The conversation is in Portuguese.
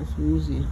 Azulzinha.